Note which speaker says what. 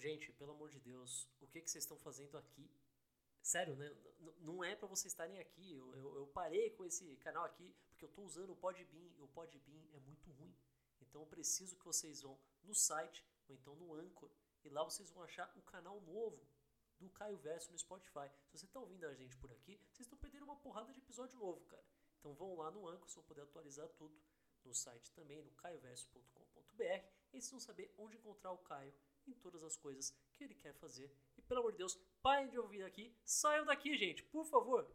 Speaker 1: Gente, pelo amor de Deus, o que, que vocês estão fazendo aqui? Sério, né? N- não é pra vocês estarem aqui. Eu, eu, eu parei com esse canal aqui porque eu tô usando o Podbean e o Podbean é muito ruim. Então eu preciso que vocês vão no site ou então no Anchor e lá vocês vão achar o canal novo do Caio Verso no Spotify. Se você tá ouvindo a gente por aqui, vocês estão perdendo uma porrada de episódio novo, cara. Então vão lá no Anchor, vocês vão poder atualizar tudo. No site também, no caioverso.com.br. Vão saber onde encontrar o Caio em todas as coisas que ele quer fazer. E pelo amor de Deus, parem de ouvir aqui. Saiam daqui, gente, por favor.